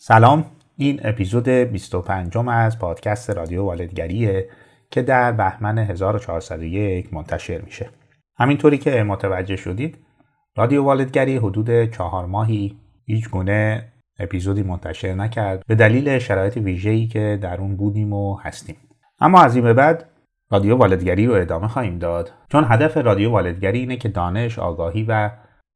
سلام. این اپیزود 25 از پادکست رادیو والدگریه که در بهمن 1401 منتشر میشه. همینطوری که متوجه شدید رادیو والدگری حدود چهار ماهی هیچ گونه اپیزودی منتشر نکرد به دلیل شرایط ویژه‌ای که در اون بودیم و هستیم. اما از این به بعد رادیو والدگری رو ادامه خواهیم داد. چون هدف رادیو والدگری اینه که دانش، آگاهی و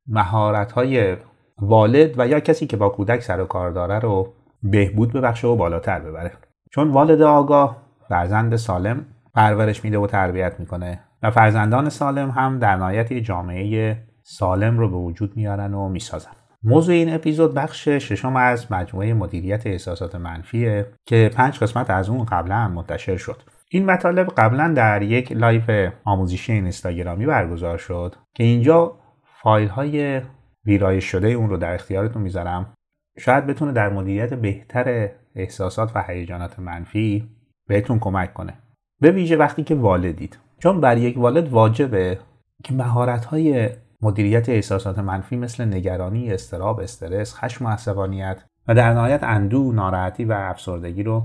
مهارت‌های والد و یا کسی که با کودک سر و کار داره رو بهبود ببخشه و بالاتر ببره. چون والد آگاه فرزند سالم پرورش میده و تربیت می‌کنه و فرزندان سالم هم در نهایت جامعه سالم رو به وجود میارن و می‌سازن. موضوع این اپیزود بخش ششم از مجموعه مدیریت احساسات منفیه که پنج قسمت از اون قبلا منتشر شد. این مطالب قبلا در یک live آموزشی اینستاگرامی برگزار شد که اینجا فایل های ویرایش شده اون رو در اختیارتون می‌ذارم. شاید بتونه در مدیریت بهتر احساسات و هیجانات منفی بهتون کمک کنه. به ویژه وقتی که والدید. چون بر یک والد واجبه که مهارت های مدیریت احساسات منفی مثل نگرانی، استراب، استرس، خشم و عصبانیت و در نهایت اندو، ناراحتی و افسردگی رو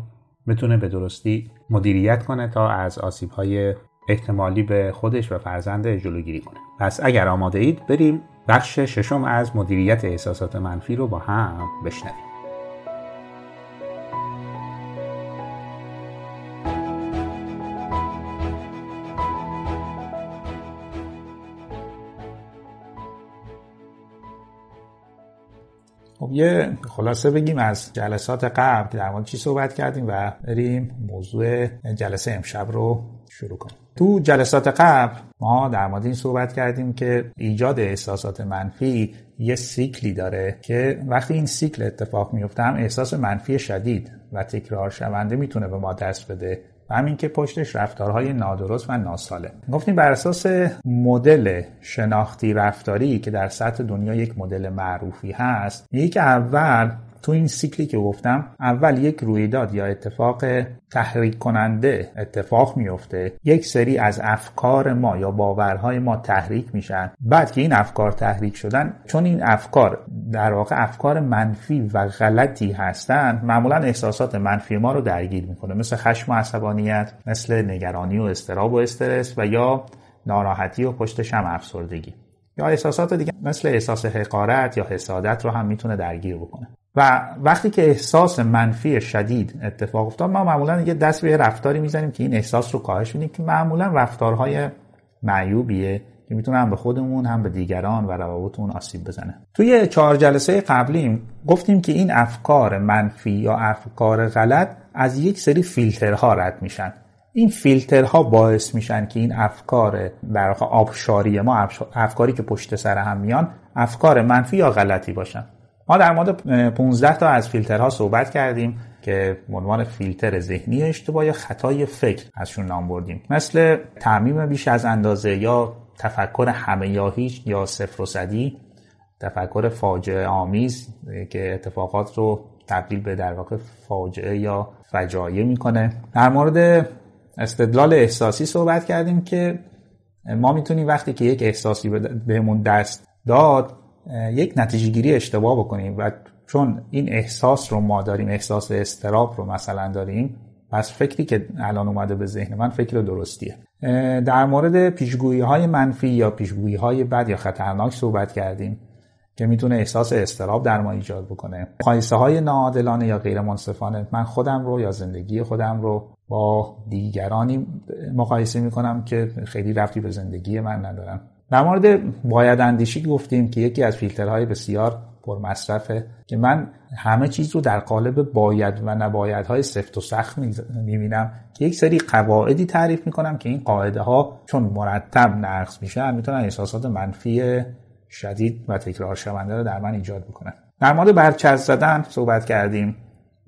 بتونه به درستی مدیریت کنه تا از آسیب های احتمالی به خودش و فرزند جلوگیری کنه. پس اگر آماده اید بریم بخش ششم از مدیریت احساسات منفی رو با هم بشنویم. یه خلاصه بگیم از جلسات قبل در مورد چی صحبت کردیم و بریم موضوع جلسه امشب رو شروع کنیم. تو جلسات قبل ما در مورد این صحبت کردیم که ایجاد احساسات منفی یه سیکلی داره که وقتی این سیکل اتفاق میفته هم احساس منفی شدید و تکرار شونده می‌تونه به ما دست بده و همین که پشتش رفتارهای نادرست و ناسالم. گفتیم بر اساس مدل شناختی رفتاری که در سطح دنیا یک مدل معروفی هست یک اول تو این سیکلی که گفتم اول یک رویداد یا اتفاق تحریک کننده اتفاق میفته یک سری از افکار ما یا باورهای ما تحریک میشن. بعد که این افکار تحریک شدن چون این افکار در واقع افکار منفی و غلطی هستن معمولا احساسات منفی ما رو درگیر می‌کنه. مثل خشم و عصبانیت مثل نگرانی و استراب و استرس و یا ناراحتی و پشتش هم افسردگی. یا احساسات دیگه مثل احساس حقارت یا حسادت رو هم می‌تونه درگیر بکنه. و وقتی که احساس منفی شدید اتفاق افتاد ما معمولا یه دست به رفتاری می‌زنیم که این احساس رو کاهش میدیم که معمولا رفتارهای معیوبیه که می‌تونه هم به خودمون هم به دیگران و روابطمون آسیب بزنه. توی چهار جلسه قبلیم گفتیم که این افکار منفی یا افکار غلط از یک سری فیلترها رد میشن. این فیلترها باعث میشن که این افکار در آبشاری ما افکاری که پشت سر هم میان افکار منفی یا غلطی باشن. ما در مورد 15 تا از فیلترها صحبت کردیم که عنوان فیلتر ذهنی اشتباه یا خطای فکر ازشون نام بردیم. مثل تعمیم بیش از اندازه یا تفکر همه یا هیچ یا صفر و صدی تفکر فاجعه آمیز که اتفاقات رو تبدیل به در واقع فاجعه یا فجایع می‌کنه. در مورد استدلال احساسی صحبت کردیم که ما می‌تونیم وقتی که یک احساسی بهمون دست داد یک نتیجه گیری اشتباه بکنیم و چون این احساس رو ما داریم احساس استراب رو مثلا داریم پس فکری که الان اومده به ذهن من فکر درستیه. در مورد پیشگویی های منفی یا پیشگویی های بد یا خطرناک صحبت کردیم که می‌تونه احساس استراب در ما ایجاد بکنه. مقایسه های ناعادلانه یا غیر منصفانه من خودم رو یا زندگی خودم رو با دیگرانی مقایسه می‌کنم که خیلی رفتی به زندگی من ندارم. در مورد باید اندیشی گفتیم که یکی از فیلترهای بسیار پرمصرفه که من همه چیز رو در قالب باید و نبایدهای سفت و سخت می‌بینم که یک سری قواعدی تعریف می‌کنم که این قاعده ها چون مرتب نقص میشن می‌تونن احساسات منفی شدید و تکرار شونده رو در من ایجاد بکنن. در مورد برچسب زدن صحبت کردیم.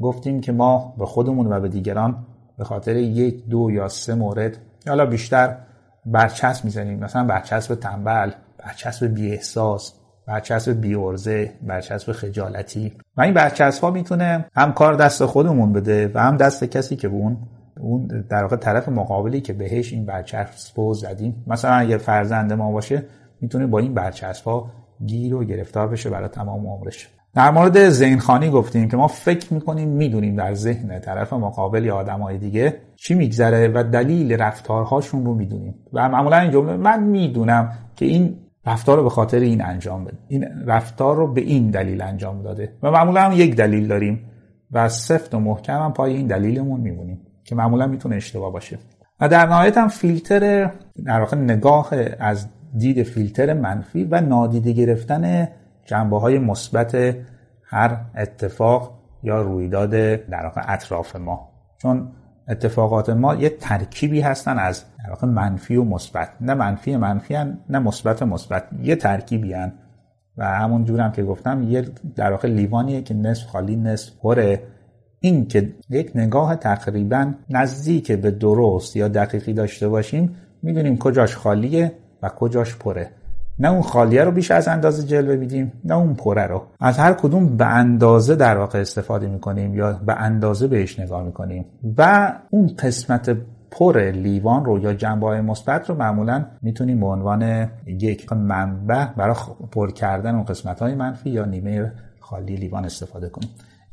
گفتیم که ما به خودمون و به دیگران به خاطر یک دو یا سه مورد حالا بیشتر برچسب می‌زنیم. مثلا برچسب تنبل برچسب بی احساس برچسب بی ارزه برچسب خجالتی. و این برچسب ها می‌تونه هم کار دست خودمون بده و هم دست کسی که اون اون در واقع طرف مقابلی که بهش این برچسب رو زدیم. مثلا اگه فرزند ما باشه می‌تونه با این برچسب ها گیر و گرفتار بشه برای تمام عمرش. در مورد ذهن خانی گفتیم که ما فکر می‌کنیم می‌دونیم در ذهن طرف مقابل یا آدمای دیگه چی میگذره و دلیل رفتارهاشون رو می‌دونیم. و معمولا این جمله من می‌دونم که این رفتار رو به خاطر این انجام بده. این رفتار رو به این دلیل انجام داده. و معمولا هم یک دلیل داریم و سفت و محکم هم پای این دلیلمون میمونیم که معمولا می‌تونه اشتباه باشه. و در نهایت هم فیلتر در نگاه از دید فیلتر منفی و نادیده گرفتن جنبه های مثبت هر اتفاق یا رویداد در واقع اطراف ما. چون اتفاقات ما یه ترکیبی هستن از در واقع منفی و مثبت. نه منفی منفی هن، نه مثبت مثبت. یه ترکیبی هن. و همون جورم که گفتم یه در واقع لیوانیه که نصف خالی نصف پره. این که یک نگاه تقریبا نزدیک به درست یا دقیقی داشته باشیم می‌دونیم کجاش خالیه و کجاش پره. نه اون خالیه رو بیش از اندازه جلوه میدیم نه اون پره رو. از هر کدوم به اندازه در واقع استفاده می‌کنیم یا به اندازه بهش نگاه می‌کنیم. و اون قسمت پر لیوان رو یا جنبه های مثبت رو معمولا می‌تونیم به عنوان یک منبع برای پر کردن اون قسمت های منفی یا نیمه خالی لیوان استفاده کنیم.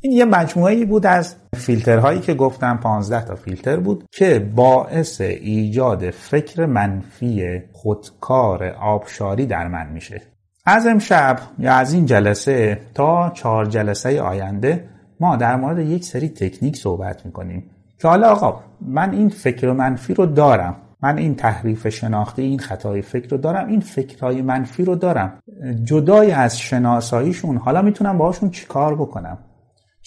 این یه مجموعه بود از فیلترهایی که گفتم 15 تا فیلتر بود که باعث ایجاد فکر منفی خودکار آبشاری در من میشه. از امشب یا از این جلسه تا چهار جلسه آینده ما در مورد یک سری تکنیک صحبت می‌کنیم که حالا آقا من این فکر منفی رو دارم. من این تحریف شناختی این خطای فکر رو دارم این فکرهای منفی رو دارم. جدای از شناساییشون حالا می‌تونم باهاشون چیکار بکنم؟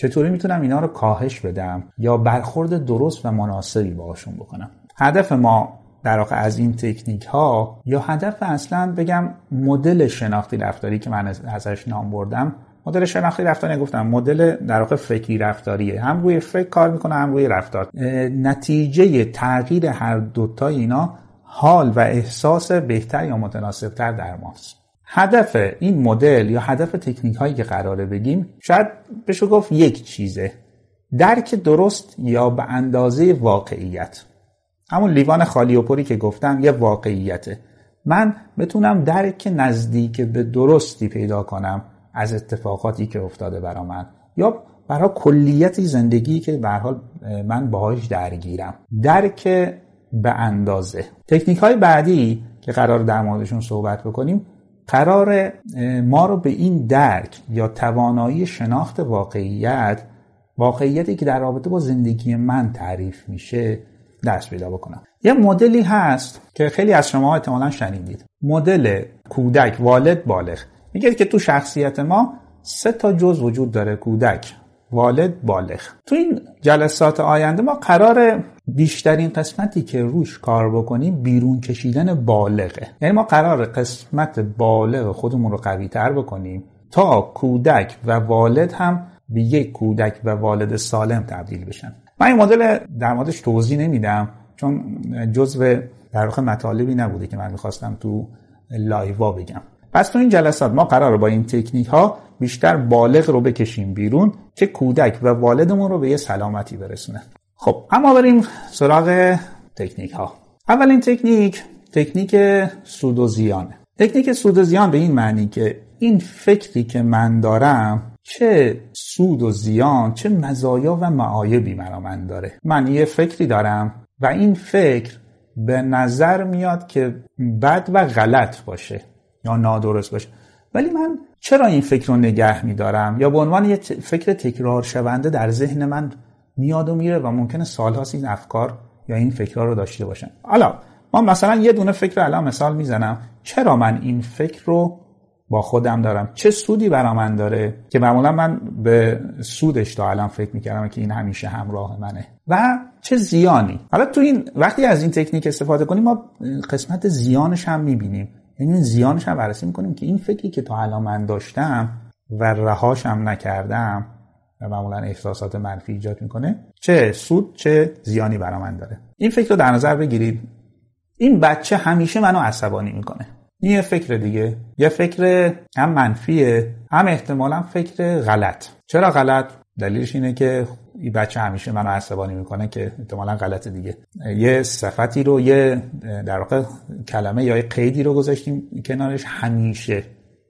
چطوری می‌تونم اینا رو کاهش بدم یا برخورد درست و مناسبی باهاشون بکنم؟ هدف ما در واقع از این تکنیک ها یا هدف اصلا بگم مدل شناختی رفتاری که من ازش نام بردم مدل شناختی رفتاری گفتم مدل در واقع فکری رفتاریه. هم روی فکر کار می‌کنه هم روی رفتار. نتیجه تغییر هر دوتا اینا حال و احساس بهتر یا متناسبتر در ماست. هدف این مدل یا هدف تکنیک هایی که قراره بگیم شاید بشه گفت یک چیزه. درک درست یا به اندازه واقعیت. همون لیوان خالی و پری که گفتم یه واقعیته. من بتونم درک نزدیک به درستی پیدا کنم از اتفاقاتی که افتاده برا من. یا برای کلیت زندگی که به حال من باهاش درگیرم. درک به اندازه. تکنیک های بعدی که قرار در موردشون صحبت بکنیم قرار ما رو به این درک یا توانایی شناخت واقعیت واقعیتی که در رابطه با زندگی من تعریف میشه دست پیدا بکنم. یه مدلی هست که خیلی از شما احتمالا شنیدید. مدل کودک والد بالغ. میگه که تو شخصیت ما سه تا جز وجود داره کودک. والد بالغ. تو این جلسات آینده ما قرار بیشترین قسمتی که روش کار بکنیم بیرون کشیدن بالغه. یعنی ما قرار قسمت بالغ خودمون رو قوی تر بکنیم تا کودک و والد هم به یک کودک و والد سالم تبدیل بشن. من این مدل در موردش توضیح نمیدم چون جزو در مطالبی نبوده که من می‌خواستم تو لایوا بگم. پس تو این جلسات ما قرار با این تکنیک ها بیشتر بالغ رو بکشیم بیرون که کودک و والدمون رو به یه سلامتی برسونه. خب اما بریم سراغ تکنیک ها اولین تکنیک تکنیک سود و زیانه تکنیک سود و زیان به این معنی که این فکری که من دارم چه سود و زیان چه مزایا و معایبی مرا من داره. من یه فکری دارم و این فکر به نظر میاد که بد و غلط باشه. یا نادرست باشه. ولی من چرا این فکر رو نگه میدارم؟ یا به عنوان یه فکر تکرار شونده در ذهن من میاد و میره و ممکنه سالهاست این افکار یا این فکرها رو داشته باشم حالا ما مثلا یه دونه فکر الان مثال می‌زنم. چرا من این فکر رو با خودم دارم؟ چه سودی برا من داره؟ که معمولا من به سودش تا الان فکر می‌کردم که این همیشه همراه منه. و چه زیانی؟ حالا تو این وقتی از این تکنیک استفاده کنیم ما قسمت زیانش هم می‌بینیم. یعنی زیانش هم بررسی می‌کنیم که این فکری که تا الان من داشتم و رهاشم نکردم و معمولا احساسات منفی ایجاد می‌کنه چه سود چه زیانی برا من داره. این فکر رو در نظر بگیرید. این بچه همیشه منو عصبانی می‌کنه. این یه فکر دیگه. یه فکر هم منفیه هم احتمالا فکر غلط. چرا غلط؟ دلیلش اینه که این بچه همیشه منو عصبانی می‌کنه که احتمالا غلط دیگه. یه صفتی رو یه در واقع کلمه یا یه قیدی رو گذاشتیم کنارش همیشه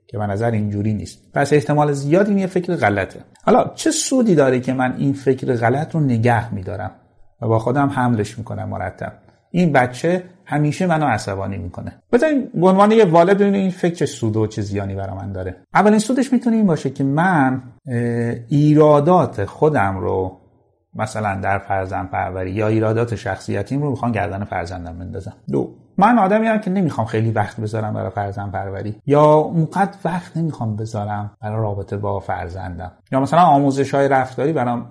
که به نظر اینجوری نیست. پس احتمال زیاد این یه فکر غلطه. حالا چه سودی داره که من این فکر غلط رو نگه میدارم و با خودم حملش می‌کنم مرتب؟ این بچه همیشه منو عصبانی می‌کنه. بذارین به عنوان یه والد این فکر چه سود و چه زیانی برای من داره. اولین سودش می‌تونه این باشه که من ایرادات خودم رو مثلا در فرزند پروری یا ایرادات شخصیتیم رو می‌خوام گردن فرزندم بندازم. دو من آدمی هم که نمی‌خوام خیلی وقت بذارم برای فرزند پروری یا اونقدر وقت نمی‌خوام بذارم برای رابطه با فرزندم. یا مثلا آموزش های رفتاری برام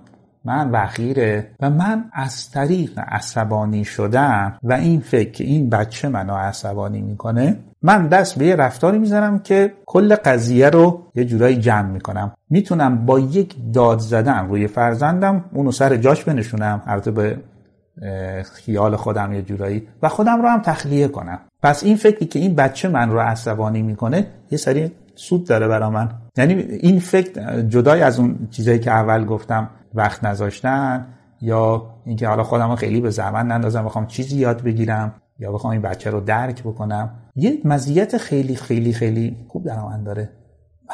من وخیره و من از طریق عصبانی شدن و این فکر که این بچه منو عصبانی می‌کنه من دست به یه رفتاری می‌زنم که کل قضیه رو یه جورایی جمع می‌کنم. می‌تونم با یک داد زدن روی فرزندم اونو سر جاش بنشونم. البته به خیال خودم یه جورایی. و خودم رو هم تخلیه کنم. پس این فکری که این بچه من رو عصبانی می‌کنه یه سری سود داره برا من. یعنی این فکر جدای از اون چیزایی که اول گفتم وقت نذاشتن یا اینکه حالا خودم خیلی به زحمت نندازم بخوام چیزی یاد بگیرم یا بخوام این بچه رو درک بکنم. یه مزیت خیلی خیلی خیلی خوب در من داره.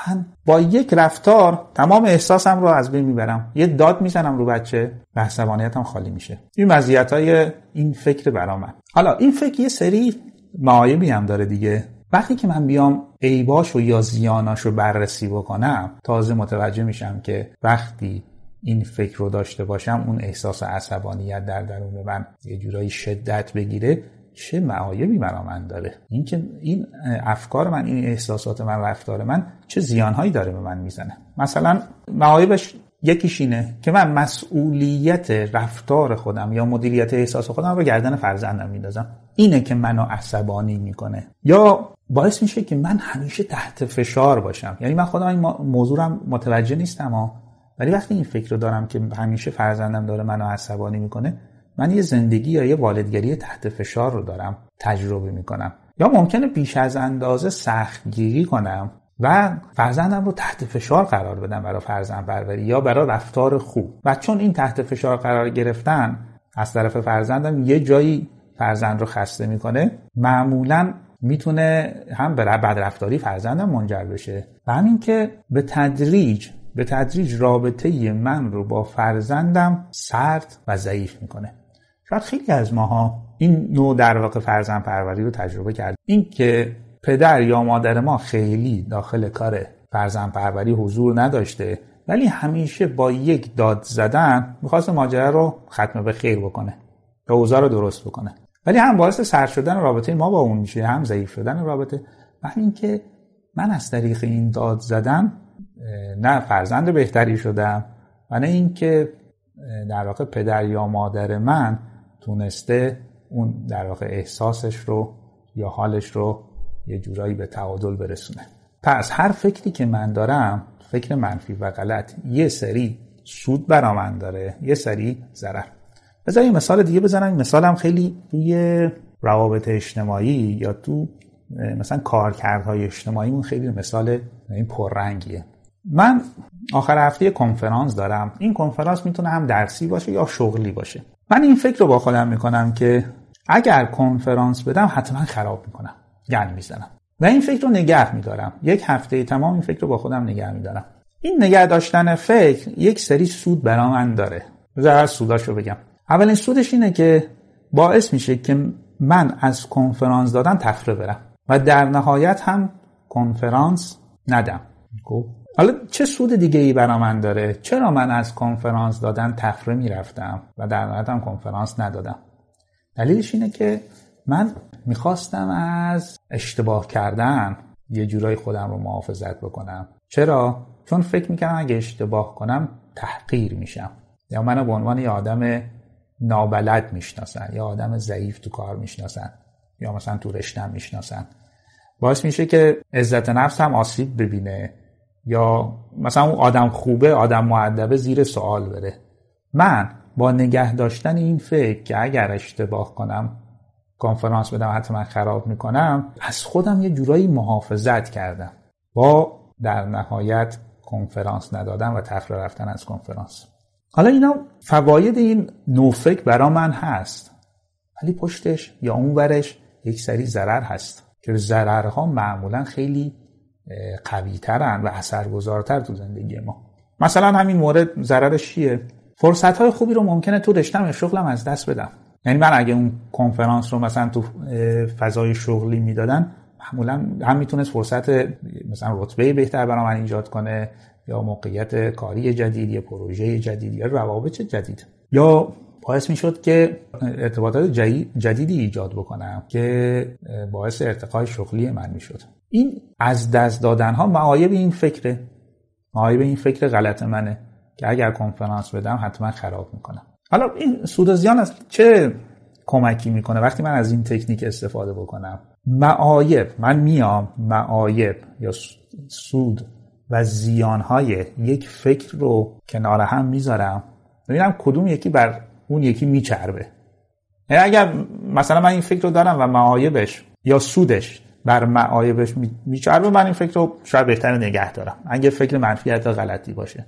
من با یک رفتار تمام احساسم رو از بین می‌برم. یه داد می‌زنم رو بچه و عصبانیتم خالی میشه. این مزیت های این فکر برا من. حالا این فکر یه سری معایبی هم داره دیگه. وقتی که من بیام عیباش و یا زیاناش رو بررسی بکنم تازه متوجه میشم که وقتی این فکر رو داشته باشم اون احساس عصبانیت در درون من یه جورایی شدت بگیره چه معایبی برا من داره. این که این افکار من این احساسات من رفتار من چه زیانهایی داره به من می‌زنه. مثلا معایبش یکیش اینه که من مسئولیت رفتار خودم یا مدیریت احساس خودم رو گردن فرزندم میندازم. اینه که منو عصبانی می‌کنه. یا باعث میشه که من همیشه تحت فشار باشم. یعنی من خودم این موضوعم متوجه نیستم ولی وقتی این فکر رو دارم که همیشه فرزندم داره منو عصبانی می‌کنه من یه زندگی یا یه والدگری تحت فشار رو دارم تجربه می‌کنم. یا ممکنه بیش از اندازه سختگیری کنم. و فرزندم رو تحت فشار قرار بدم برای فرزند پروری یا برای رفتار خوب. و چون این تحت فشار قرار گرفتن از طرف فرزندم یه جایی فرزند رو خسته می‌کنه معمولا می‌تونه هم به بدرفتاری فرزندم منجر بشه. و همین که به تدریج به تدریج رابطه من رو با فرزندم سرد و ضعیف می‌کنه. شاید خیلی از ماها این نوع در واقع فرزند پروری رو تجربه کرد این که پدر یا مادر ما خیلی داخل کار فرزند پروری حضور نداشته ولی همیشه با یک داد زدن می‌خواست ماجرا رو ختم به خیر بکنه و اوضاع رو درست بکنه. ولی هم باعث سر شدن رابطه ما با اون میشه هم ضعیف شدن رابطه و همین که من از طریق این داد زدن نه فرزند بهتری شدم و نه اینکه در واقع پدر یا مادر من تونسته اون در واقع احساسش رو یا حالش رو یه جورایی به تعادل برسونه. پس هر فکری که من دارم فکر منفی و غلط یه سری سود برا من داره یه سری ضرر. بذار یه مثال دیگه بزنم. مثالم خیلی توی روابط اجتماعی یا تو مثلا کارکردهای اجتماعیمون خیلی مثال این پررنگیه. من آخر هفته کنفرانس دارم. این کنفرانس می‌تونه هم درسی باشه یا شغلی باشه. من این فکر رو با خودم می‌کنم که اگر کنفرانس بدم حتما خراب می‌کنم. گند می‌زنم. و این فکر رو نگه میدارم. یک هفته تمام این فکر رو با خودم نگه میدارم. این نگه داشتن فکر یک سری سود برا من داره. بذار سوداش رو بگم. اولین سودش اینه که باعث میشه که من از کنفرانس دادن تفره برم. و در نهایت هم کنفرانس ندم. خب؟ حالا چه سود دیگه ای برا من داره؟ چرا من از کنفرانس دادن تفره می‌رفتم و در نهایت هم کنفرانس ندادم؟ دلیلش اینه که من می‌خواستم از اشتباه کردن یه جورایی خودم رو محافظت بکنم. چرا؟ چون فکر می‌کنم اگه اشتباه کنم تحقیر میشم. یا منو به عنوان یه آدم نابلد می‌شناسن یا آدم ضعیف تو کار می‌شناسن یا مثلا تو رشتم می‌شناسن. باعث میشه که عزت نفس هم آسیب ببینه یا مثلا اون آدم خوبه آدم معدبه زیر سوال بره. من با نگه داشتن این فکر که اگر اشتباه کنم کنفرانس بدم حتما خراب می‌کنم. از خودم یه جورایی محافظت کردم. با در نهایت کنفرانس ندادم و تفره رفتن از کنفرانس. حالا اینا فواید این نوفک برا من هست. ولی پشتش یا اون ورش یک سری ضرر هست که ضررها معمولا خیلی قوی ترن و اثرگذارتر تو زندگی ما. مثلا همین مورد ضررش چیه؟ فرصت های خوبی رو ممکنه تو رشتم شغلم از دست بدم. یعنی من اگه اون کنفرانس رو مثلا تو فضای شغلی می‌دادن معمولا هم می‌تونست فرصت مثلا رتبه بهتر برای من ایجاد کنه یا موقعیت کاری جدید یا پروژه جدید یا روابط جدید. یا باعث می‌شد که ارتباطات جدیدی ایجاد بکنم که باعث ارتقای شغلی من می‌شد. این از دست دادن ها معایب این فکره. معایب این فکر غلط منه که اگر کنفرانس بدم حتما خراب می‌کنم. حالا این سود زیان از چه کمکی می‌کنه؟ وقتی من از این تکنیک استفاده بکنم معایب من میام معایب یا سود و زیانهای یک فکر رو کنار هم می‌ذارم ببینم کدوم یکی بر اون یکی میچربه. یعنی اگر مثلا من این فکر رو دارم و معایبش یا سودش بر معایبش میچربه من این فکر رو شاید بهتر نگه دارم. اگر فکر منفیت غلطی باشه.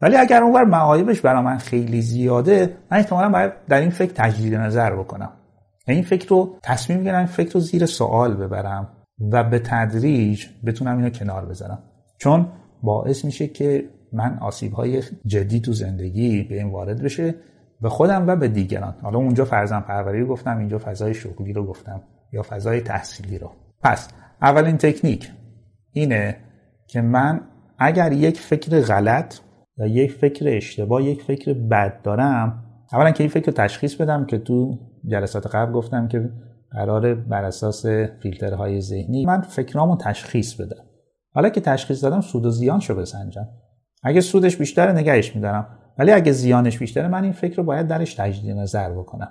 ولی اگر اونور معایبش برای من خیلی زیاده من احتمالا باید در این فکر تجدید نظر بکنم. این فکر رو تصمیم می‌گیرم این فکر رو زیر سوال ببرم و به تدریج بتونم اینو کنار بذارم. چون باعث میشه که من آسیب های جدی تو زندگی به این وارد بشه به خودم و به دیگران. حالا اونجا فرزن پروری رو گفتم اینجا فضای شغلی رو گفتم یا فضای تحصیلی رو. پس اولین تکنیک اینه که من اگر یک فکر غلط یا یک فکر اشتباه یک فکر بد دارم. اولا که این فکر رو تشخیص بدم که تو جلسات قبل گفتم که قرار بر اساس فیلترهای ذهنی من فکرامو تشخیص بدم. حالا که تشخیص دادم سود و زیانشو بسنجم. اگه سودش بیشتره نگهش میدارم. ولی اگه زیانش بیشتره من این فکر رو باید درش تجدید نظر بکنم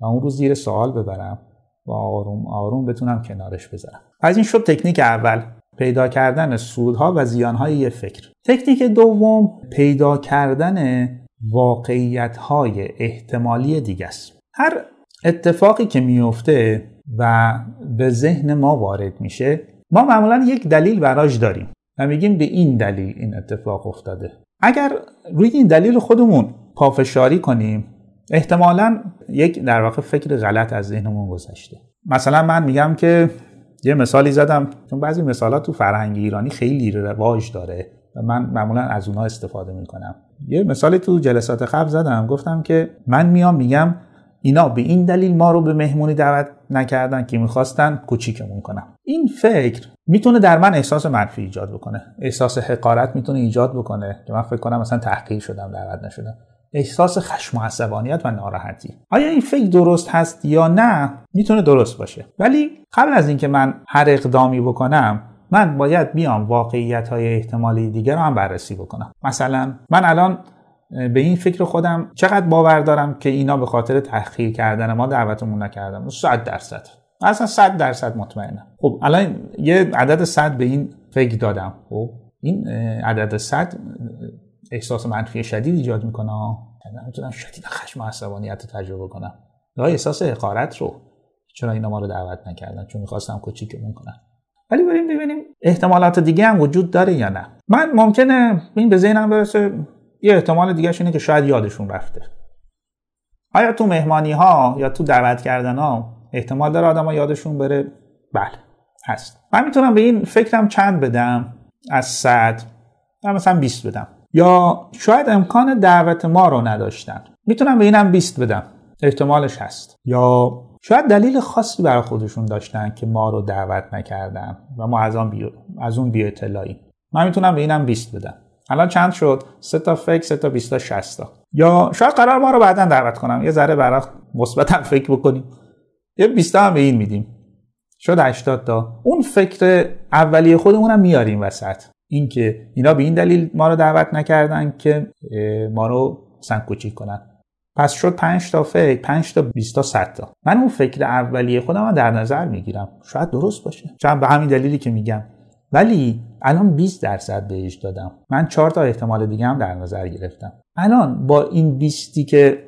و اون رو زیر سوال ببرم و آروم آروم بتونم کنارش بذارم. از این شد تکنیک اول. پیدا کردن سودها و زیانهای یه فکر. تکنیک دوم پیدا کردن واقعیتهای احتمالی دیگه است. هر اتفاقی که میفته و به ذهن ما وارد میشه ما معمولا یک دلیل براش داریم و میگیم به این دلیل این اتفاق افتاده. اگر روی این دلیل خودمون پافشاری کنیم احتمالا یک در واقع فکر غلط از ذهنمون گذشته. مثلا من میگم که یه مثالی زدم چون بعضی مثالات تو فرهنگ ایرانی خیلی رواج داره و من معمولا از اونها استفاده می‌کنم. یه مثالی تو جلسات قبل زدم گفتم که من میام میگم اینا به این دلیل ما رو به مهمونی دعوت نکردن که می‌خواستن کوچیکمون کنم. این فکر می‌تونه در من احساس منفی ایجاد بکنه. احساس حقارت می‌تونه ایجاد بکنه که من فکر کنم مثلا تحقیر شدم دعوت نشدم. احساس خشم و عصبانیت و ناراحتی. آیا این فکر درست هست یا نه؟ می‌تونه درست باشه. ولی قبل از اینکه من هر اقدامی بکنم من باید بیام واقعیت های احتمالی دیگر رو هم بررسی بکنم. مثلا من الان به این فکر خودم چقدر باور دارم که اینا به خاطر تحقیر کردن ما دعوتمون نکردم 100 درصد. اصلا 100 درصد مطمئنم. خب الان یه عدد 100 به این فکر دادم. خب این عدد 100 احساس منفی شدید ایجاد می‌کنه. می‌تونم شدید خشم و عصبانیت تجربه کنم. یا احساس حقارت رو چرا اینا ما رو دعوت نکردن؟ چون می‌خواستم کوچیکمون کنم. ولی بریم ببینیم احتمالات دیگه هم وجود داره یا نه. من ممکنه این به ذهنم برسه یه احتمال دیگه اینه که شاید یادشون رفته. آیا تو مهمانی ها یا تو دعوت کردن ها احتمال داره آدم ها یادشون بره؟ بله هست. من می‌تونم به این فکرم چند بدم؟ از صد و مثلا 20 بدم. یا شاید امکان دعوت ما رو نداشتن. می‌تونم به اینم 20 بدم. احتمالش هست. یا شاید دلیل خاصی برای خودشون داشتن که ما رو دعوت نکردن و ما از اون بی, از اون بی اطلاعی من می‌تونم به اینم 20 بدم. الان چند شد؟ 3 تا فکر 3 تا 20 تا 60 تا. یا شاید قرار ما رو بعدا دعوت کنم. یه ذره برای مثبت فکر بکنیم. یه 20 تا هم به این میدیم. شد 80 تا. اون فکر اولیه خودمونم میاریم وسط. اینکه اینا به این دلیل ما رو دعوت نکردن که ما رو سنگ کوچیک کنن. پس شد 5 تا فکر 5 تا 20 تا 100 تا. من اون فکر اولیه خودم رو در نظر می‌گیرم. شاید درست باشه. شاید به همین دلیلی که میگم. ولی الان 20 درصد بهش دادم. من 4 تا احتمال دیگه هم در نظر گرفتم. الان با این 20 که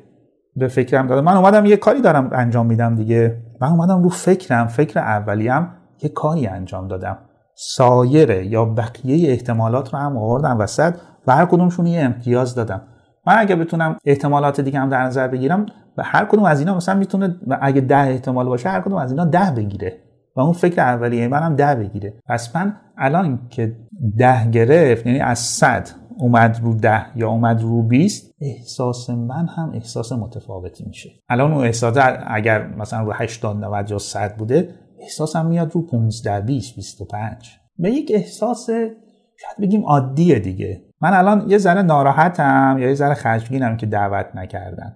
به فکرم دادم من اومدم یه کاری دارم انجام میدم دیگه. من اومدم رو فکرم فکر اولیم یه کاری انجام دادم. سایره یا بقیه احتمالات رو هم آوردم وسط. و هر کدومشون یه امتیاز دادم. من اگه بتونم احتمالات دیگه هم در نظر بگیرم و هر کدوم از اینا مثلا می‌تونه اگه ده احتمال باشه هر کدوم از اینا ده بگیره. و اون فکر اولیه منم ده بگیره. پس من الان که ده گرفت یعنی از صد اومد رو ده یا اومد رو 20 احساس من هم احساس متفاوتی میشه. الان اون احساس اگر مثلا رو 80 90 یا 100 بوده احساسم میاد رو 15 20 25 به یک احساس شاید بگیم عادیه دیگه. من الان یه ذره ناراحتم یا یه ذره خشمگینم که دعوت نکردن.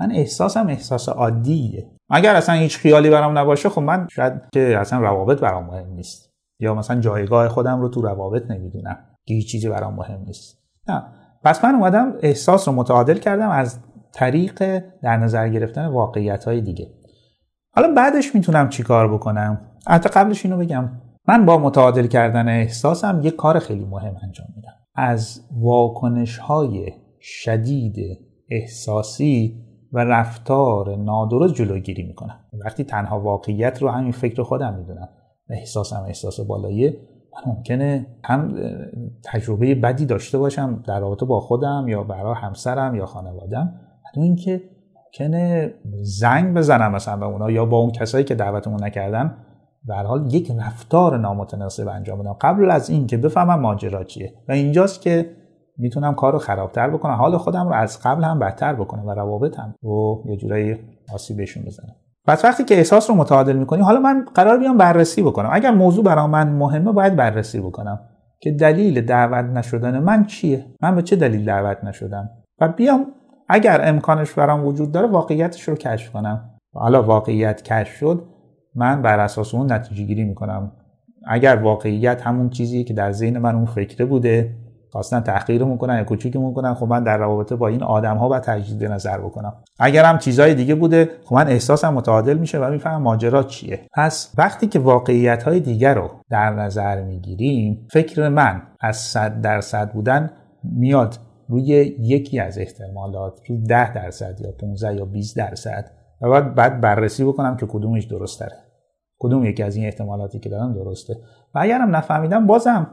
من احساسم احساس عادیه. اگر اصلا هیچ خیالی برام نباشه خب من شاید که اصلا روابط برام مهم نیست. یا مثلا جایگاه خودم رو تو روابط نمی‌دونم. که هیچ چیزی برام مهم نیست. نه. پس من اومدم احساس رو متعادل کردم از طریق در نظر گرفتن واقعیت های دیگه. حالا بعدش می‌تونم چیکار بکنم؟ حتی قبلش اینو بگم. من با متعادل کردن احساسم یه کار خیلی مهم انجام میدم. از واکنش های شدید احساسی و رفتار نادرست جلوگیری می‌کنم. وقتی تنها واقعیت رو همین فکر خودم می‌دونم و احساسم احساس بالاییه من ممکنه هم تجربه بدی داشته باشم در رابطه با خودم یا برای همسرم یا خانوادم حتی اینکه ممکنه زنگ بزنم مثلا به اونا یا با اون کسایی که دعوتمون نکردن. به حال یک رفتار نامتناسب انجام بدم قبل از این که بفهمم ماجرا چیه. و اینجاست که می‌تونم کار رو خرابتر بکنم. حال خودم رو از قبل هم بدتر بکنم و روابطم رو یه جورایی آسیبشون بزنم. پس وقتی که احساس رو متعادل می‌کنی حالا من قرار بیام بررسی بکنم. اگر موضوع برای من مهمه باید بررسی بکنم. که دلیل دعوت نشدن من چیه؟ من به چه دلیل دعوت نشدم؟ و بیام اگر امکانش برام وجود داره واقعیتش رو کشف کنم. حالا واقعیت کشف شد من بر اساس اون نتیجه گیری می‌کنم. اگر واقعیت همون چیزی که در ذهن من اون فکره بوده خواستن تحقیر می‌کنن یا کوچیک می‌کنن خب من در رابطه با این آدم ها و تجدید نظر بکنم. اگر هم چیزهای دیگه بوده خب من احساسم متعادل میشه و می‌فهمم ماجرا چیه. پس وقتی که واقعیت های دیگر رو در نظر می‌گیریم فکر من از صد درصد بودن میاد روی یکی از احتمالات روی 10 درصد یا 15 یا 20 درصد و بعد بعد بررسی بکنم که کدومش درست تره کدوم یکی از این احتمالاتی که دارم درسته. و اگرم نفهمیدم بازم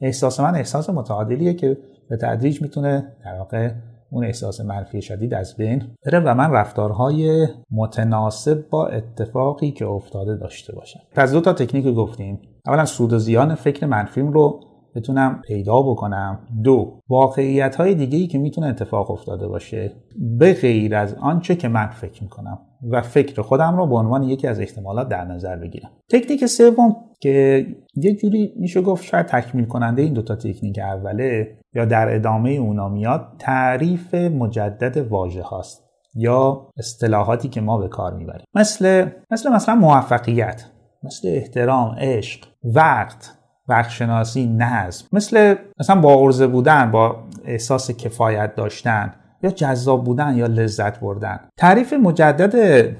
احساس من احساس متعادلیه که به تدریج می‌تونه در واقع اون احساس منفی شدید از بین بره و من رفتارهای متناسب با اتفاقی که افتاده داشته باشم. پس دو تا تکنیک گفتیم. اولا سود و زیان فکر منفیم رو بتونم پیدا بکنم. دو واقعیت های دیگه ای که می‌تونه اتفاق افتاده باشه به غیر از آنچه که من فکر می‌کنم و فکر خودم رو به عنوان یکی از احتمالات در نظر بگیرم. تکنیک سوم که یه جوری میشه گفت شاید تکمیل کننده این دوتا تکنیک اوله یا در ادامه اونا میاد تعریف مجدد واژه هاست یا اصطلاحاتی که ما به کار می‌بریم. مثل مثل مثلا موفقیت مثل احترام عشق وقت. وقتشناسی نظم مثل مثلا با عرضه بودن با احساس کفایت داشتن یا جذاب بودن یا لذت بردن. تعریف مجدد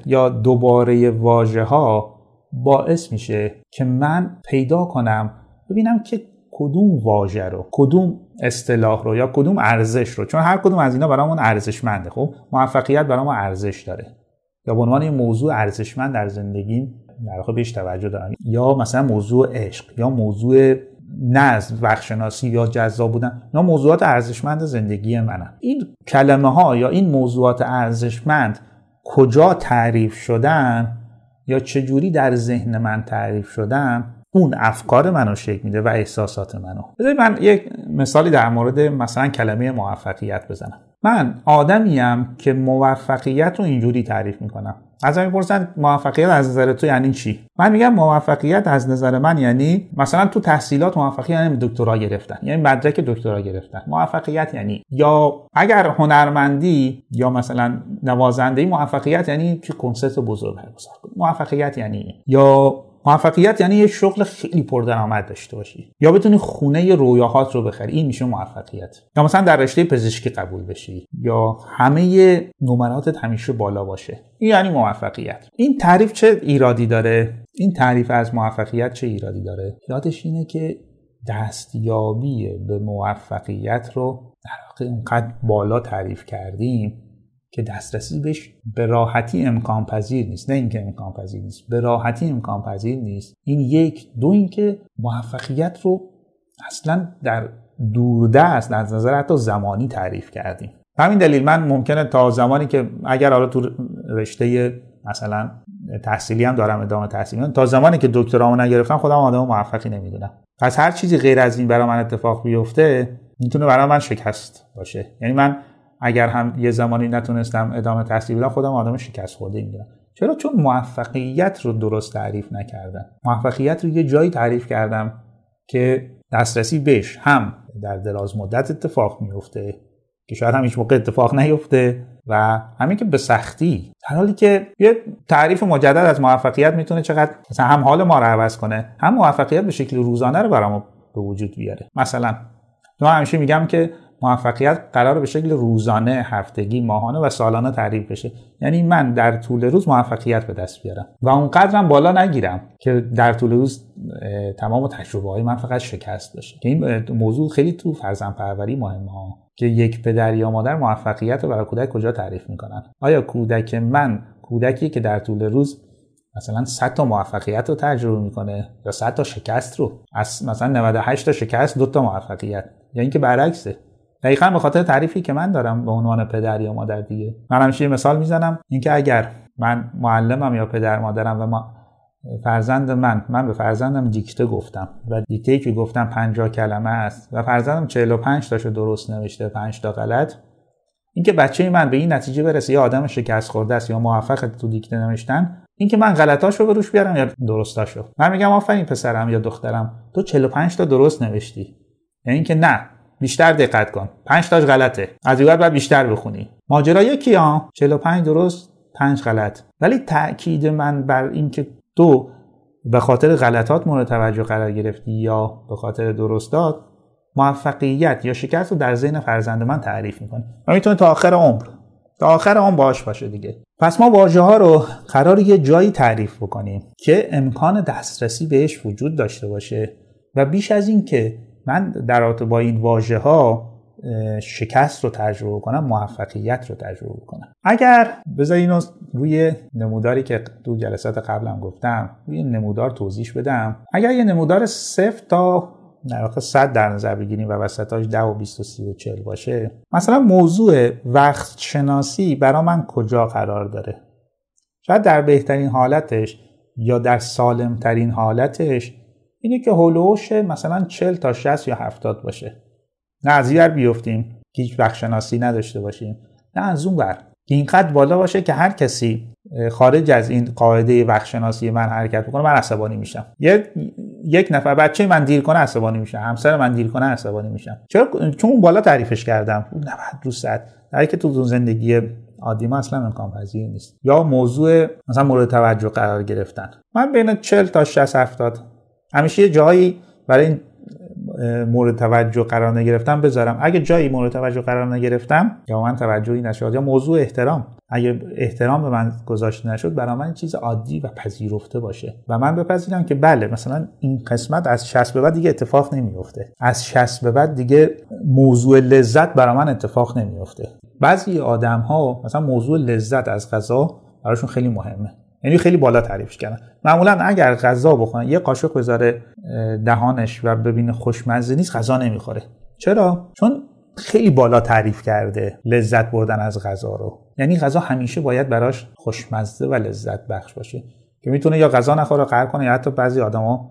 یا دوباره واژه ها باعث میشه که من پیدا کنم ببینم که کدوم واژه رو کدوم اصطلاح رو یا کدوم ارزش رو. چون هر کدوم از اینا برامون ارزشمنده خب؟ موفقیت برام ارزش داره. یا به عنوان موضوع ارزشمند در زندگیم در واقع توجه دارم یا مثلا موضوع عشق یا موضوع نظم وقتشناسی یا جذاب بودن یا موضوعات ارزشمند زندگی منم این کلمه ها یا این موضوعات ارزشمند کجا تعریف شدن یا چجوری در ذهن من تعریف شدن اون افکار منو شکل میده و احساسات منو. بذارید من یک مثالی در مورد مثلا کلمه موفقیت بزنم. من آدمیم که موفقیت رو اینجوری تعریف می‌کنم. از من می‌پرسن موفقیت از نظر تو یعنی چی؟ من میگم موفقیت از نظر من یعنی مثلا تو تحصیلات موفقیت یعنی دکترا گرفتن یعنی مدرک دکترا گرفتن. موفقیت یعنی یا اگر هنرمندی یا مثلا نوازنده موفقیت یعنی که کنسرت بزرگ برگزار موفقیت یعنی یا موفقیت یعنی یه شغل خیلی پردرآمد داشته باشی. یا بتونی خونه رویاهات رو بخری این میشه موفقیت. یا مثلا در رشته پزشکی قبول بشی. یا همه نمراتت همیشه بالا باشه. این یعنی موفقیت. این تعریف چه ایرادی داره؟ این تعریف از موفقیت چه ایرادی داره؟ یادش اینه که دستیابی به موفقیت رو در واقع اونقدر بالا تعریف کردیم که دسترسی بهش به راحتی امکان پذیر نیست. نه اینکه امکان پذیر نیست به راحتی امکان پذیر نیست. این یک. دو اینکه موفقیت رو اصلا در دوردست از نظر حتی زمانی تعریف کردیم. همین دلیل من ممکنه تا زمانی که اگر حالا تو رشته مثلا تحصیلی هم دارم ادامه تحصیلی تا زمانی که دکترامو نگرفتم خودم آدم موفقی نمی‌دونم. پس هر چیزی غیر از این برای من اتفاق بیفته می‌تونه برای من شکست باشه. یعنی من اگر هم یه زمانی نتونستم ادامه تحصیل بدم خودم آدم شکست خورده می‌دونم. چرا؟ چون موفقیت رو درست تعریف نکردم. موفقیت رو یه جایی تعریف کردم که دسترسی بهش هم در دراز مدت اتفاق میفته که شاید هم هیچ موقع اتفاق نیفته و همین که به سختی. در حالی که یه تعریف مجدد از موفقیت می‌تونه چقدر مثلا هم حال ما رو عوض کنه هم موفقیت به شکل روزانه رو برامو به وجود بیاره. مثلا من همیشه میگم که موفقیت قرار به شکل روزانه، هفتگی، ماهانه و سالانه تعریف بشه. یعنی من در طول روز موفقیت به دست بیارم و اونقدرم بالا نگیرم که در طول روز تمام تجربه های من فقط شکست بشه. که این موضوع خیلی تو فرزند پروری مهمه. که یک پدر یا مادر موفقیت رو برای کودک کجا تعریف می‌کنن آیا کودک من کودکی که در طول روز مثلا 100 تا موفقیت رو تجربه می‌کنه یا 100 تا شکست رو از مثلا 98 تا شکست دو تا موفقیت یا اینکه برعکسه دقیقا به خاطر تعریفی که من دارم به عنوان پدر یا مادر دیگه. من همیشه مثال می‌زنم اینکه اگر من معلمم یا پدر مادرم و ما فرزند من من به فرزندم دیکته گفتم و دیکته که گفتم 50 کلمه است و فرزندم 45 تاشو درست نوشته 5 تا غلط اینکه بچه من به این نتیجه برسه یا آدم شکست خورده است یا موفق تو دیکته نوشتن اینکه من غلطاشو به روش بیارم یا درستاشو من میگم آفرین پسرم یا دخترم تو 45 تا درست نوشتی. یعنی اینکه نه بیشتر دقت کن. 5 تاش غلطه. از بعد بیشتر بخونی. ماجرا یکی ها. 45 درست 5 غلط. ولی تاکید من بر اینکه تو به خاطر غلطات مورد توجه قرار گرفتی یا به خاطر درستات موفقیت یا شکست رو در ذهن فرزند من تعریف می‌کنه. و می‌تونه تا آخر عمر تا آخر عمر باش باشه دیگه. پس ما واژه ها رو قرار یه جایی تعریف بکنیم که امکان دسترسی بهش وجود داشته باشه و بیش از این که من در رابطه با این واژه ها شکست رو تجربه کنم موفقیت رو تجربه کنم. اگر بذار اینو روی نموداری که تو جلسات قبلم گفتم روی نمودار توضیح بدم. اگر یه نمودار صفر تا در واقع 100 در نظر بگیریم و وسطاش 10 و 20 و 30 و 40 باشه مثلا موضوع وقت شناسی برا من کجا قرار داره؟ شاید در بهترین حالتش یا در سالمترین حالتش اینه که هولوش مثلا 40 تا 60 یا 70 باشه. نه از این بیفتیم که هیچ شناسی نداشته باشیم. نه از اون بر اینقدر بالا باشه که هر کسی خارج از این قاعده وقتشناسی من حرکت بکنه من عصبانی میشم. یک نفر بچه من دیر کنه عصبانی میشم. همسر من دیر کنه عصبانی میشم. چرا؟ چون بالا تعریفش کردم. 90 روز ساعت در که تو زندگی عادی ما اصلا امکان پذیر نیست. یا موضوع مثلا مورد توجه قرار گرفتن. من بین 40 تا 60 70 همیشه یه جایی برای این مورد توجه قرار نگرفتم بذارم. اگه جایی مورد توجه قرار نگرفتم یا من توجهی نشد یا موضوع احترام. اگه احترام به من گذاشته نشد برای من چیز عادی و پذیرفته باشه. و من بپذیرم که بله مثلا این قسمت از 60 به بعد دیگه اتفاق نمیفته. از 60 به بعد دیگه موضوع لذت برای من اتفاق نمیفته. بعضی آدم ها مثلا موضوع لذت از غذا براشون خیلی مهمه. یعنی خیلی بالا تعریفش کردن. معمولا اگر غذا بخوره یه قاشق بذاره دهانش و ببینه خوشمزه نیست غذا نمی‌خوره. چرا؟ چون خیلی بالا تعریف کرده لذت بردن از غذا رو. یعنی غذا همیشه باید براش خوشمزه و لذت بخش باشه. که می‌تونه یا غذا نخوره قهر کنه یا حتی بعضی آدما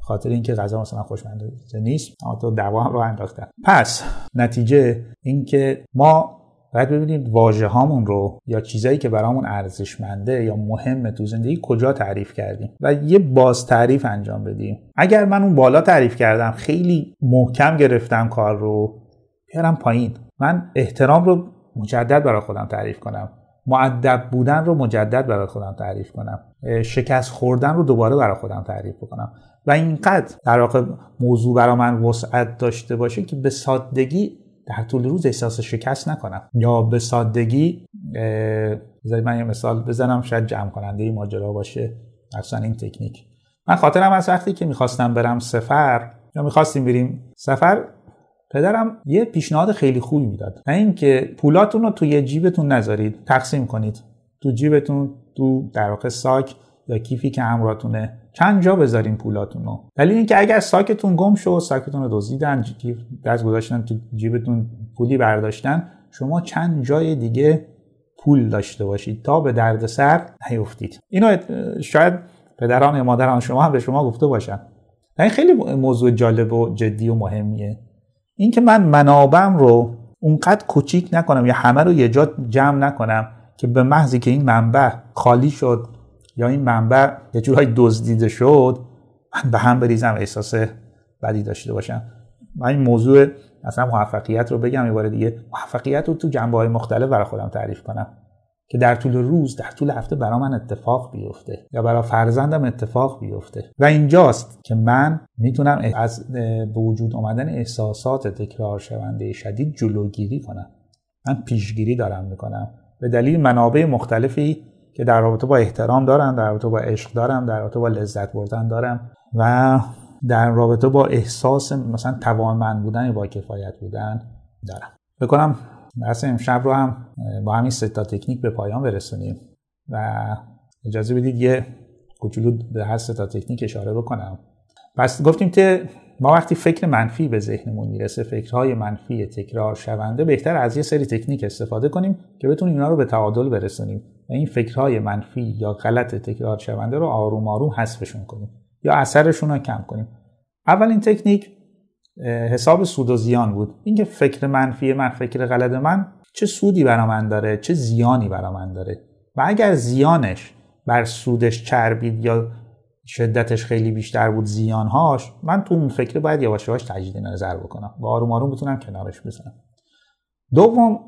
خاطر اینکه غذا مثلا خوشمزه نیست تو دعوا رو انداختن. پس نتیجه اینکه ما باید ببینیم واژه هامون رو یا چیزایی که برامون ارزشمنده یا مهمه تو زندگی کجا تعریف کردیم و یه باز تعریف انجام بدیم. اگر من اون بالا تعریف کردم خیلی محکم گرفتم کار رو بیارم پایین. من احترام رو مجدد برای خودم تعریف کنم. معدب بودن رو مجدد برای خودم تعریف کنم. شکست خوردن رو دوباره برای خودم تعریف کنم و اینقدر در واقع موضوع برای من وسعت داشته باشه که به سادگی در طول روز احساس شکست نکنم. یا به سادگی بذارید من یه مثال بزنم شاید جمع کننده ماجرا باشه. اصلا این تکنیک. من خاطرم از وقتی که می‌خواستم برم سفر یا می‌خواستیم بریم سفر پدرم یه پیشنهاد خیلی خوبی می‌داد. نه اینکه پولاتون رو توی جیبتون نذارید تقسیم کنید. تو جیبتون تو در واقع ساک یا کیفی که همراهتونه. چند جا بذارین پولاتون رو. دلیل اینکه اگر ساکتون گم شد ساکتون رو دزدیدن دست گذاشتن تو جیبتون پولی برداشتن شما چند جای دیگه پول داشته باشید تا به دردسر نیفتید. اینو شاید پدران یا مادران شما هم به شما گفته باشن. این خیلی موضوع جالب و جدی و مهمیه. اینکه من منابم رو اونقدر کوچیک نکنم یا همه رو یه جا جمع نکنم که به محضی که این منبع خالی شد یا این منبع یه جورهای دزدیده شد من به هم بریزم احساس بدی داشته باشم. من این موضوع اصلا موفقیت رو بگم یه بار دیگه موفقیت رو تو جنبه های مختلف برای خودم تعریف کنم. که در طول روز در طول هفته برا من اتفاق بیفته یا برای فرزندم اتفاق بیفته. و اینجاست که من می‌تونم از به وجود آمدن احساسات تکرار شونده شدید جلوگیری کنم. من پیشگیری دارم می‌کنم. به دلیل منابع مختلفی که در رابطه با احترام دارم در رابطه با عشق دارم در رابطه با لذت بردن دارم و در رابطه با احساس مثلا توانمند بودن یا با کفایت بودن دارم. بکنم درس امشب رو هم با همین ستا تکنیک به پایان برسونیم و اجازه بدید یه کوچولو به هر ستا تکنیک اشاره بکنم. پس گفتیم که ما وقتی فکر منفی به ذهنمون می‌رسه فکرهای منفی تکرار شونده بهتر از یه سری تکنیک استفاده کنیم که بتونیم اینا رو به تعادل برسونیم و این فکرهای منفی یا غلط تکرار شونده رو آروم آروم حذفشون کنیم یا اثرشون رو کم کنیم. اولین تکنیک حساب سود و زیان بود. اینکه فکر منفی من فکر غلط من چه سودی برا من داره چه زیانی برا من داره؟ و اگر زیانش بر سودش چربید یا شدتش خیلی بیشتر بود زیانهاش من تو اون فکر باید یواش یواش تجدید نظر بکنم و آروم آروم بتونم کنارش بزنم. دوم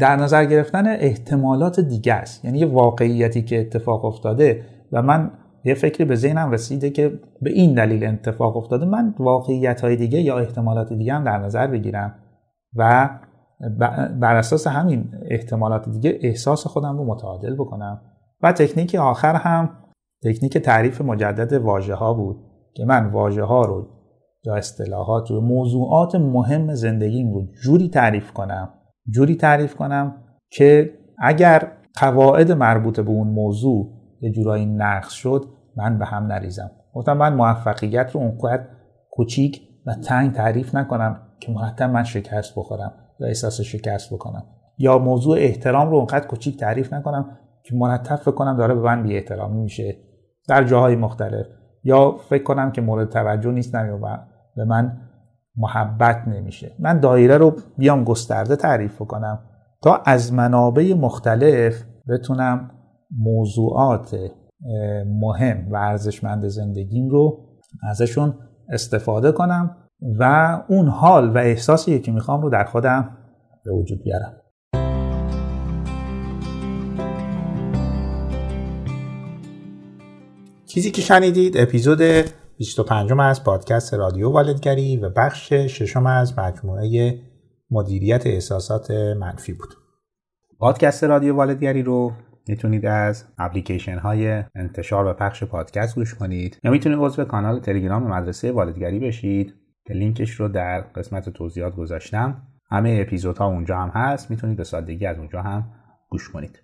در نظر گرفتن احتمالات دیگه است. یعنی یه واقعیتی که اتفاق افتاده و من یه فکری به ذهنم رسیده که به این دلیل اتفاق افتاده من واقعیت های دیگه یا احتمالات دیگه هم در نظر بگیرم و بر اساس همین احتمالات دیگه احساس خودم رو متعادل بکنم. و تکنیک آخر هم تکنیک تعریف مجدد واژه ها بود که من واژه ها رو یا اصطلاحات رو موضوعات مهم زندگیم رو جوری تعریف کنم جوری تعریف کنم که اگر قواعد مربوط به اون موضوع یه جورایی نقص شد من به هم نریزم. گفتم من موفقیت رو اونقدر کوچیک و تنگ تعریف نکنم که مرتب من شکست بخورم یا احساس شکست بکنم یا موضوع احترام رو اونقدر کوچیک تعریف نکنم که مرتب فکر کنم داره به من بی احترامی میشه. در جاهای مختلف. یا فکر کنم که مورد توجه نیستم یا به من محبت نمیشه. من دایره رو بیام گسترده تعریف کنم تا از منابع مختلف بتونم موضوعات مهم و ارزشمند زندگیم رو ازشون استفاده کنم و اون حال و احساسی که می‌خوام رو در خودم به وجود بیارم. چیزی که شنیدید اپیزود 25 از پادکست رادیو والدگری و بخش ششم از مجموعه مدیریت احساسات منفی بود. پادکست رادیو والدگری رو می‌تونید از اپلیکیشن های انتشار و پخش پادکست گوش کنید یا می‌تونید عضو کانال تلگرام مدرسه والدگری بشید که لینکش رو در قسمت توضیحات گذاشتم همه اپیزودها اونجا هم هست می‌تونید به سادگی از اونجا هم گوش کنید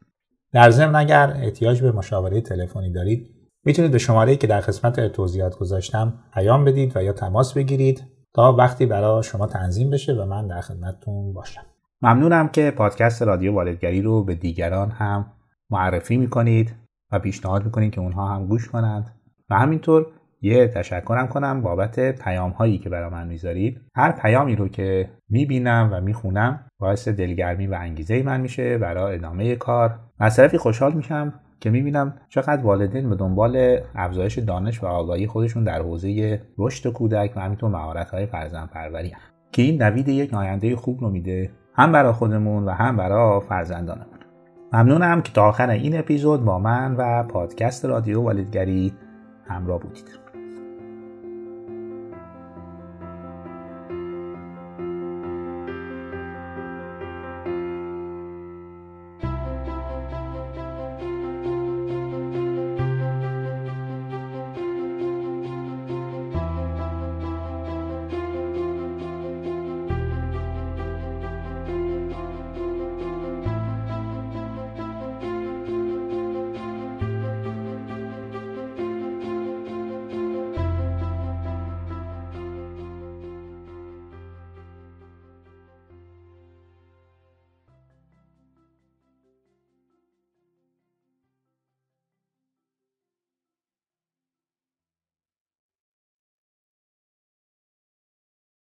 در ضمن اگر احتیاج به مشاوره تلفنی دارید می‌تونید به شماره که در قسمت توضیحات گذاشتم پیام بدید و یا تماس بگیرید تا وقتی برای شما تنظیم بشه و من در خدمتتون باشم. ممنونم که پادکست رادیو والدگری رو به دیگران هم معرفی می‌کنید و پیشنهاد می‌کنید که اونها هم گوش کنند. و همینطور یه تشکرم کنم بابت پیام هایی که برای من می‌ذارید. هر پیامی رو که می‌بینم و می‌خونم باعث دلگرمی و انگیزه من میشه برای ادامه کار. از خوشحال میشم که می‌بینم چقدر والدین به دنبال افزایش دانش و آگاهی خودشون در حوزه رشد کودک و همینطور مهارت های فرزند پروری که این نوید یک آینده خوب رو میده هم برای خودمون و هم برای فرزندانمون. ممنونم که تا آخر این اپیزود با من و پادکست رادیو والدگری همراه بودید.